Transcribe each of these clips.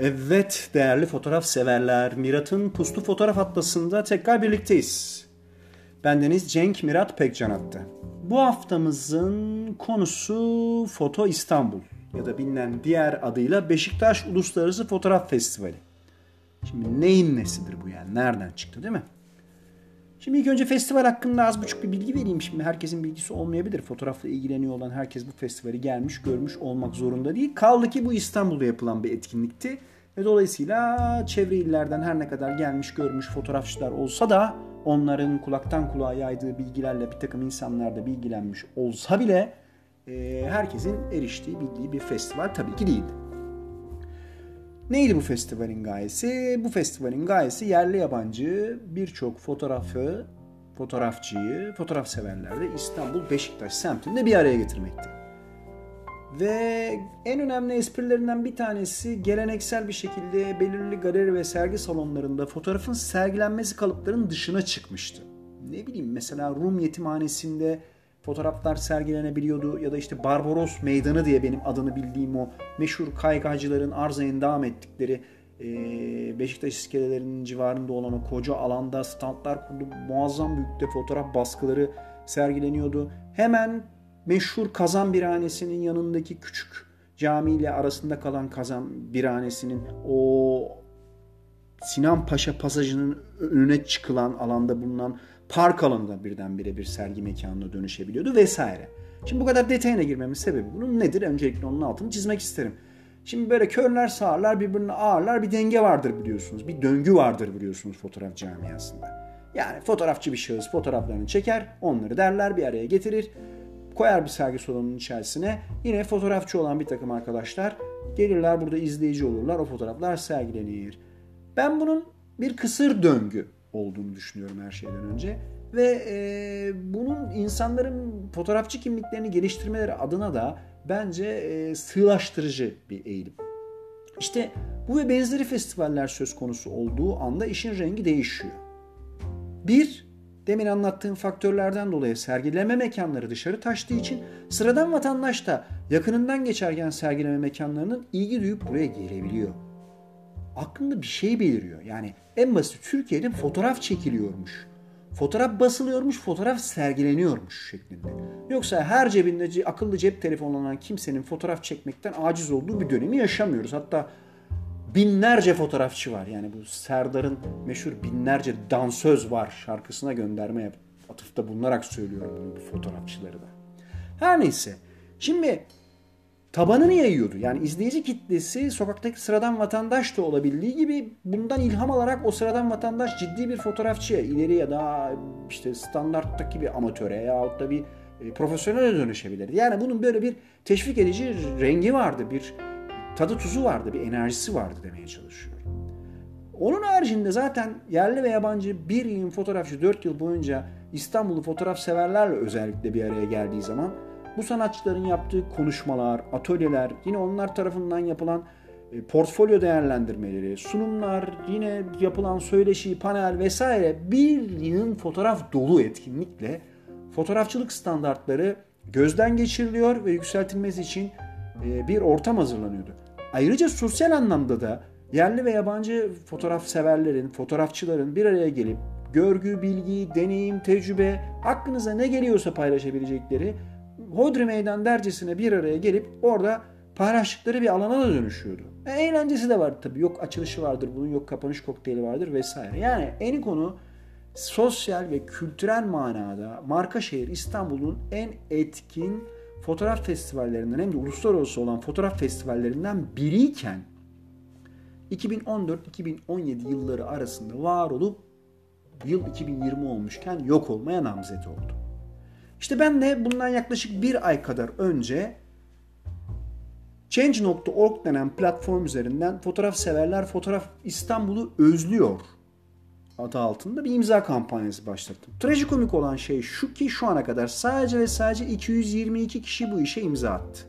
Evet değerli fotoğraf severler, Mirat'ın Puslu Fotoğraf Atlası'nda tekrar birlikteyiz. Bendeniz Cenk Mirat Pekcan attı. Bu haftamızın konusu Foto İstanbul ya da bilinen diğer adıyla Beşiktaş Uluslararası Fotoğraf Festivali. Şimdi neyin nesidir bu yani? Nereden çıktı değil mi? Şimdi ilk önce festival hakkında az buçuk bir bilgi vereyim. Şimdi herkesin bilgisi olmayabilir. Fotoğrafla ilgileniyor olan herkes bu festivali gelmiş, görmüş olmak zorunda değil. Kaldı ki bu İstanbul'da yapılan bir etkinlikti. Ve dolayısıyla çevre illerden her ne kadar gelmiş, görmüş fotoğrafçılar olsa da onların kulaktan kulağa yaydığı bilgilerle bir takım insanlar da bilgilenmiş olsa bile herkesin eriştiği, bildiği bir festival tabii ki değildi. Neydi bu festivalin gayesi? Bu festivalin gayesi yerli yabancı birçok fotoğrafı, fotoğrafçıyı, fotoğraf severleri İstanbul Beşiktaş semtinde bir araya getirmekti. Ve en önemli esprilerinden bir tanesi geleneksel bir şekilde belirli galeri ve sergi salonlarında fotoğrafın sergilenmesi kalıplarının dışına çıkmıştı. Ne bileyim mesela Rum yetimhanesinde fotoğraflar sergilenebiliyordu ya da işte Barbaros Meydanı diye benim adını bildiğim o meşhur kaygacıların arıza endam ettikleri Beşiktaş iskelelerinin civarında olan o koca alanda standlar kurulu muazzam büyükte fotoğraf baskıları sergileniyordu. Hemen meşhur Kazan Birhanesi'nin yanındaki küçük cami ile arasında kalan Kazan Birhanesi'nin o Sinan Paşa pasajının önüne çıkılan alanda bulunan park alanında birdenbire bir sergi mekanına dönüşebiliyordu vesaire. Şimdi bu kadar detayına girmemin sebebi bunun nedir? Öncelikle onun altını çizmek isterim. Şimdi böyle körler sağırlar birbirine ağırlar bir denge vardır biliyorsunuz. Bir döngü vardır biliyorsunuz fotoğraf camiasında. Yani fotoğrafçı bir şahıs fotoğraflarını çeker, onları derler bir araya getirir. Koyar bir sergi salonunun içerisine. Yine fotoğrafçı olan bir takım arkadaşlar gelirler burada izleyici olurlar. O fotoğraflar sergilenir. Ben bunun bir kısır döngü olduğunu düşünüyorum her şeyden önce. Ve e, bunun insanların fotoğrafçı kimliklerini geliştirmeleri adına da bence e, sığlaştırıcı bir eğilim. İşte bu ve benzeri festivaller söz konusu olduğu anda işin rengi değişiyor. Bir, demin anlattığım faktörlerden dolayı sergileme mekanları dışarı taştığı için sıradan vatandaş da yakınından geçerken sergileme mekanlarının ilgi duyup buraya gelebiliyor. Aklında bir şey beliriyor. Yani en basit Türkiye'de fotoğraf çekiliyormuş. Fotoğraf basılıyormuş, fotoğraf sergileniyormuş şeklinde. Yoksa her cebinde akıllı cep telefonu olan kimsenin fotoğraf çekmekten aciz olduğu bir dönemi yaşamıyoruz. Hatta binlerce fotoğrafçı var. Yani bu Serdar'ın meşhur binlerce dansöz var şarkısına gönderme yap. Atıfta bulunarak söylüyorum bunu bu fotoğrafçıları da. Her neyse. Şimdi tabanını yayıyordu. Yani izleyici kitlesi sokaktaki sıradan vatandaş da olabildiği gibi bundan ilham alarak o sıradan vatandaş ciddi bir fotoğrafçıya ileri ya da işte standarttaki bir amatöre yahut da bir e, profesyonele dönüşebilirdi. Yani bunun böyle bir teşvik edici rengi vardı, bir tadı tuzu vardı, bir enerjisi vardı demeye çalışıyorum. Onun haricinde zaten yerli ve yabancı bir fotoğrafçı 4 yıl boyunca İstanbul'u fotoğraf severlerle özellikle bir araya geldiği zaman bu sanatçıların yaptığı konuşmalar, atölyeler, yine onlar tarafından yapılan e, portfolyo değerlendirmeleri, sunumlar, yine yapılan söyleşi, panel vesaire bir yığın fotoğraf dolu etkinlikle fotoğrafçılık standartları gözden geçiriliyor ve yükseltilmesi için e, bir ortam hazırlanıyordu. Ayrıca sosyal anlamda da yerli ve yabancı fotoğraf severlerin, fotoğrafçıların bir araya gelip görgü, bilgi, deneyim, tecrübe, aklınıza ne geliyorsa paylaşabilecekleri Hodri Meydan dercesine bir araya gelip orada paylaştıkları bir alana da dönüşüyordu. E, eğlencesi de vardı tabii. Yok açılışı vardır bunun, yok kapanış kokteyli vardır vesaire. Yani en konu sosyal ve kültürel manada marka şehir İstanbul'un en etkin fotoğraf festivallerinden hem de uluslararası olan fotoğraf festivallerinden biriyken 2014-2017 yılları arasında var olup yıl 2020 olmuşken yok olmaya namzet oldu. İşte ben de bundan yaklaşık bir ay kadar önce Change.org denen platform üzerinden fotoğraf severler fotoğraf İstanbul'u özlüyor adı altında bir imza kampanyası başlattım. Trajikomik olan şey şu ki şu ana kadar sadece ve sadece 222 kişi bu işe imza attı.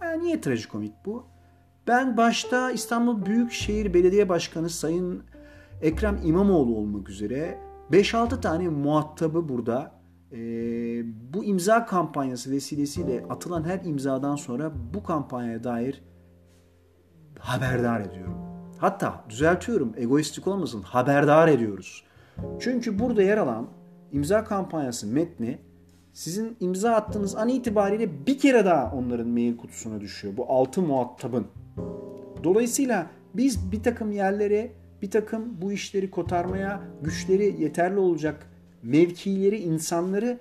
Ha, niye trajikomik bu? Ben başta İstanbul Büyükşehir Belediye Başkanı Sayın Ekrem İmamoğlu olmak üzere 5-6 tane muhatabı burada e, bu imza kampanyası vesilesiyle atılan her imzadan sonra bu kampanyaya dair haberdar ediyorum. Hatta düzeltiyorum egoistik olmasın haberdar ediyoruz. Çünkü burada yer alan imza kampanyası metni sizin imza attığınız an itibariyle bir kere daha onların mail kutusuna düşüyor. Bu altı muhatabın. Dolayısıyla biz bir takım yerlere bir takım bu işleri kotarmaya güçleri yeterli olacak mevkileri, insanları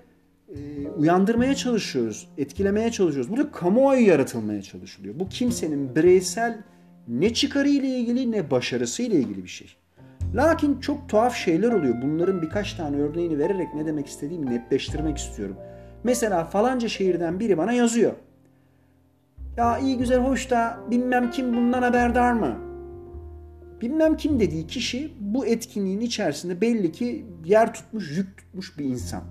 e, uyandırmaya çalışıyoruz, etkilemeye çalışıyoruz. Burada kamuoyu yaratılmaya çalışılıyor. Bu kimsenin bireysel ne çıkarı ile ilgili ne başarısı ile ilgili bir şey. Lakin çok tuhaf şeyler oluyor. Bunların birkaç tane örneğini vererek ne demek istediğimi netleştirmek istiyorum. Mesela falanca şehirden biri bana yazıyor. Ya iyi güzel hoş da bilmem kim bundan haberdar mı? Bilmem kim dediği kişi bu etkinliğin içerisinde belli ki yer tutmuş, yük tutmuş bir insan.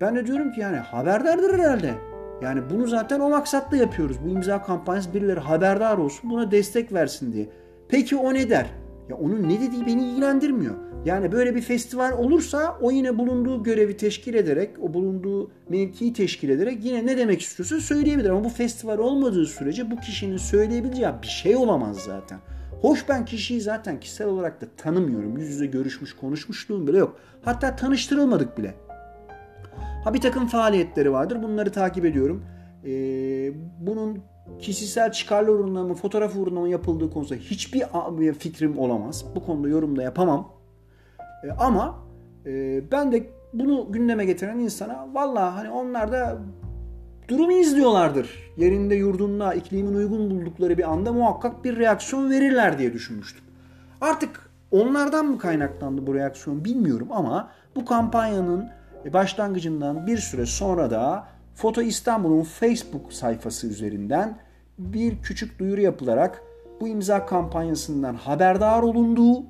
Ben de diyorum ki yani haberdardır herhalde. Yani bunu zaten o maksatla yapıyoruz. Bu imza kampanyası birileri haberdar olsun, buna destek versin diye. Peki o ne der? Ya onun ne dediği beni ilgilendirmiyor. Yani böyle bir festival olursa o yine bulunduğu görevi teşkil ederek, o bulunduğu mevkiyi teşkil ederek yine ne demek istiyorsa söyleyebilir. Ama bu festival olmadığı sürece bu kişinin söyleyebileceği bir şey olamaz zaten. Hoş ben kişiyi zaten kişisel olarak da tanımıyorum. Yüz yüze görüşmüş, konuşmuşluğum bile yok. Hatta tanıştırılmadık bile. Ha bir takım faaliyetleri vardır. Bunları takip ediyorum. Ee, bunun kişisel çıkarlı uğruna mı, fotoğraf uğruna mı yapıldığı konusunda hiçbir fikrim olamaz. Bu konuda yorum da yapamam. Ee, ama e, ben de bunu gündeme getiren insana valla hani onlar da durumu izliyorlardır. Yerinde yurdunda iklimin uygun buldukları bir anda muhakkak bir reaksiyon verirler diye düşünmüştüm. Artık onlardan mı kaynaklandı bu reaksiyon bilmiyorum ama bu kampanyanın başlangıcından bir süre sonra da Foto İstanbul'un Facebook sayfası üzerinden bir küçük duyuru yapılarak bu imza kampanyasından haberdar olunduğu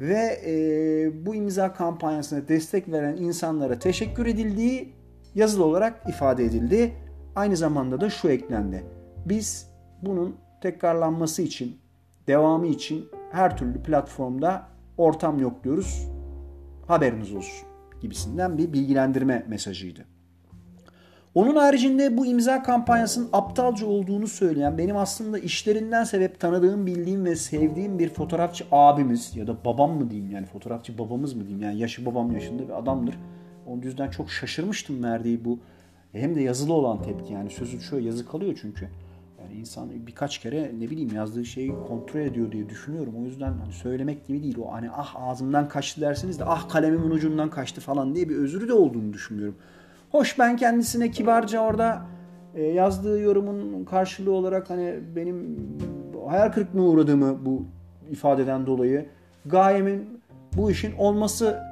ve e, bu imza kampanyasına destek veren insanlara teşekkür edildiği yazılı olarak ifade edildi. Aynı zamanda da şu eklendi. Biz bunun tekrarlanması için, devamı için her türlü platformda ortam yokluyoruz. Haberiniz olsun gibisinden bir bilgilendirme mesajıydı. Onun haricinde bu imza kampanyasının aptalca olduğunu söyleyen benim aslında işlerinden sebep tanıdığım, bildiğim ve sevdiğim bir fotoğrafçı abimiz ya da babam mı diyeyim yani fotoğrafçı babamız mı diyeyim yani yaşı babam yaşında bir adamdır. Onun yüzden çok şaşırmıştım verdiği bu hem de yazılı olan tepki yani sözü şu yazı kalıyor çünkü. Yani insan birkaç kere ne bileyim yazdığı şeyi kontrol ediyor diye düşünüyorum. O yüzden hani söylemek gibi değil. O hani ah ağzımdan kaçtı dersiniz de ah kalemimin ucundan kaçtı falan diye bir özürü de olduğunu düşünmüyorum. Hoş ben kendisine kibarca orada e, yazdığı yorumun karşılığı olarak hani benim hayal kırıklığına uğradığımı bu ifadeden dolayı gayemin bu işin olması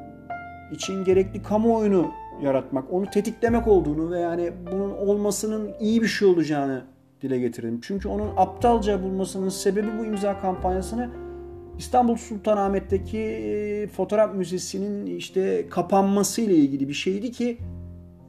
için gerekli kamuoyunu yaratmak, onu tetiklemek olduğunu ve yani bunun olmasının iyi bir şey olacağını dile getirdim. Çünkü onun aptalca bulmasının sebebi bu imza kampanyasını İstanbul Sultanahmet'teki fotoğraf müzesinin işte kapanması ile ilgili bir şeydi ki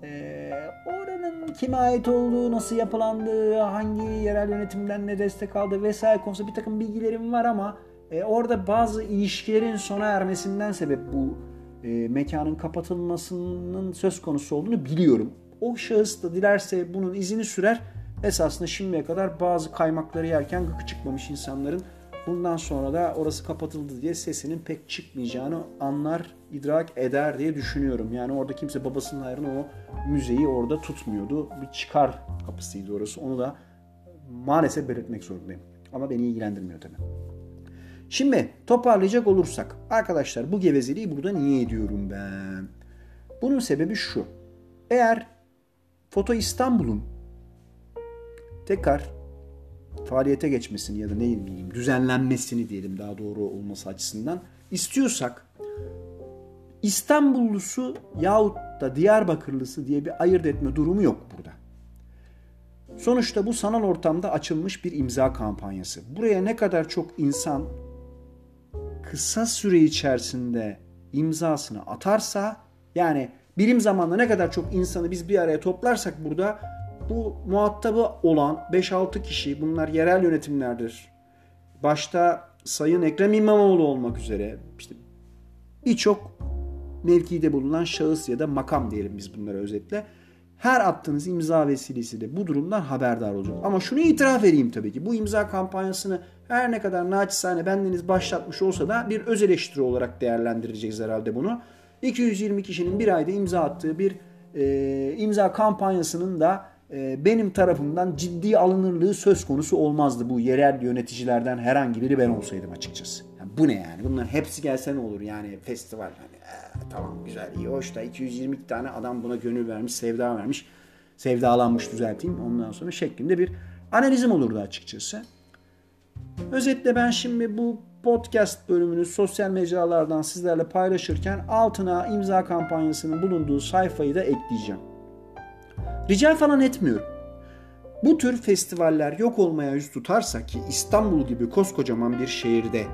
e, oranın kime ait olduğu, nasıl yapılandığı, hangi yerel yönetimden ne destek aldığı vesaire konusunda bir takım bilgilerim var ama e, orada bazı ilişkilerin sona ermesinden sebep bu e, mekanın kapatılmasının söz konusu olduğunu biliyorum. O şahıs da dilerse bunun izini sürer. Esasında şimdiye kadar bazı kaymakları yerken gıkı çıkmamış insanların bundan sonra da orası kapatıldı diye sesinin pek çıkmayacağını anlar, idrak eder diye düşünüyorum. Yani orada kimse babasının hayrına o müzeyi orada tutmuyordu. Bir çıkar kapısıydı orası. Onu da maalesef belirtmek zorundayım. Ama beni ilgilendirmiyor tabii. Şimdi toparlayacak olursak arkadaşlar bu gevezeliği burada niye ediyorum ben? Bunun sebebi şu. Eğer Foto İstanbul'un tekrar faaliyete geçmesini ya da ne bileyim düzenlenmesini diyelim daha doğru olması açısından istiyorsak İstanbullusu yahut da Diyarbakırlısı diye bir ayırt etme durumu yok burada. Sonuçta bu sanal ortamda açılmış bir imza kampanyası. Buraya ne kadar çok insan kısa süre içerisinde imzasını atarsa yani birim zamanda ne kadar çok insanı biz bir araya toplarsak burada bu muhatabı olan 5-6 kişi bunlar yerel yönetimlerdir. Başta Sayın Ekrem İmamoğlu olmak üzere işte birçok mevkide bulunan şahıs ya da makam diyelim biz bunlara özetle. Her attığınız imza vesilesiyle bu durumdan haberdar olacak. Ama şunu itiraf edeyim tabii ki. Bu imza kampanyasını her ne kadar naçizane bendeniz başlatmış olsa da bir öz eleştiri olarak değerlendireceğiz herhalde bunu. 220 kişinin bir ayda imza attığı bir e, imza kampanyasının da e, benim tarafımdan ciddi alınırlığı söz konusu olmazdı bu yerel yöneticilerden herhangi biri ben olsaydım açıkçası. Bu ne yani? Bunların hepsi gelse ne olur yani festival hani e, tamam güzel iyi hoş da 220 tane adam buna gönül vermiş, sevda vermiş. Sevdalanmış düzelteyim ondan sonra şeklinde bir analizim olurdu açıkçası. Özetle ben şimdi bu podcast bölümünü sosyal mecralardan sizlerle paylaşırken altına imza kampanyasının bulunduğu sayfayı da ekleyeceğim. Rica falan etmiyorum. Bu tür festivaller yok olmaya yüz tutarsa ki İstanbul gibi koskocaman bir şehirde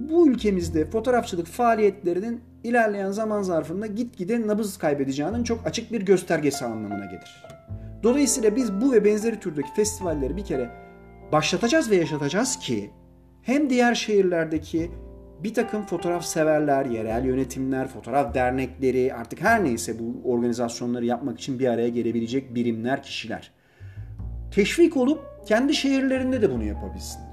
bu ülkemizde fotoğrafçılık faaliyetlerinin ilerleyen zaman zarfında gitgide nabız kaybedeceğinin çok açık bir göstergesi anlamına gelir. Dolayısıyla biz bu ve benzeri türdeki festivalleri bir kere başlatacağız ve yaşatacağız ki hem diğer şehirlerdeki bir takım fotoğraf severler, yerel yönetimler, fotoğraf dernekleri artık her neyse bu organizasyonları yapmak için bir araya gelebilecek birimler, kişiler. Teşvik olup kendi şehirlerinde de bunu yapabilsinler.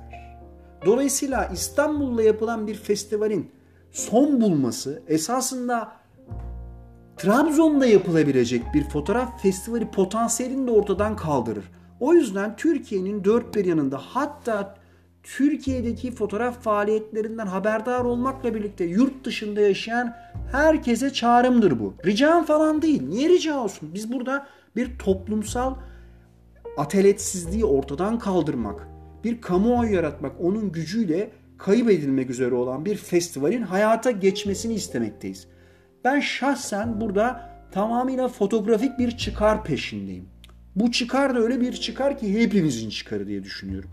Dolayısıyla İstanbul'da yapılan bir festivalin son bulması esasında Trabzon'da yapılabilecek bir fotoğraf festivali potansiyelini de ortadan kaldırır. O yüzden Türkiye'nin dört bir yanında hatta Türkiye'deki fotoğraf faaliyetlerinden haberdar olmakla birlikte yurt dışında yaşayan herkese çağrımdır bu. Ricam falan değil. Niye rica olsun? Biz burada bir toplumsal ataletsizliği ortadan kaldırmak, bir kamuoyu yaratmak, onun gücüyle kayıp edilmek üzere olan bir festivalin hayata geçmesini istemekteyiz. Ben şahsen burada tamamıyla fotoğrafik bir çıkar peşindeyim. Bu çıkar da öyle bir çıkar ki hepimizin çıkarı diye düşünüyorum.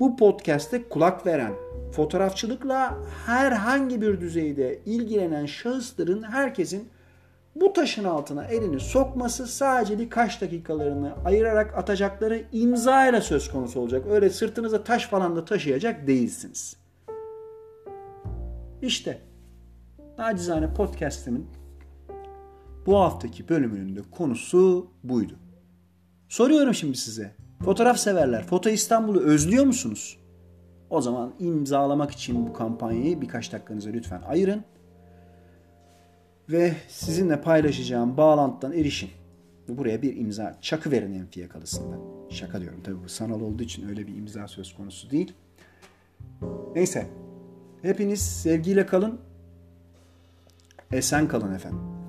Bu podcast'te kulak veren, fotoğrafçılıkla herhangi bir düzeyde ilgilenen şahısların herkesin bu taşın altına elini sokması sadece birkaç dakikalarını ayırarak atacakları imza ile söz konusu olacak. Öyle sırtınıza taş falan da taşıyacak değilsiniz. İşte nacizane podcast'imin bu haftaki bölümünün de konusu buydu. Soruyorum şimdi size. Fotoğraf severler, Foto İstanbul'u özlüyor musunuz? O zaman imzalamak için bu kampanyayı birkaç dakikanıza lütfen ayırın. Ve sizinle paylaşacağım bağlantıdan erişin. Buraya bir imza çakı verin en fiyakalısından. Şaka diyorum tabii bu sanal olduğu için öyle bir imza söz konusu değil. Neyse. Hepiniz sevgiyle kalın. Esen kalın efendim.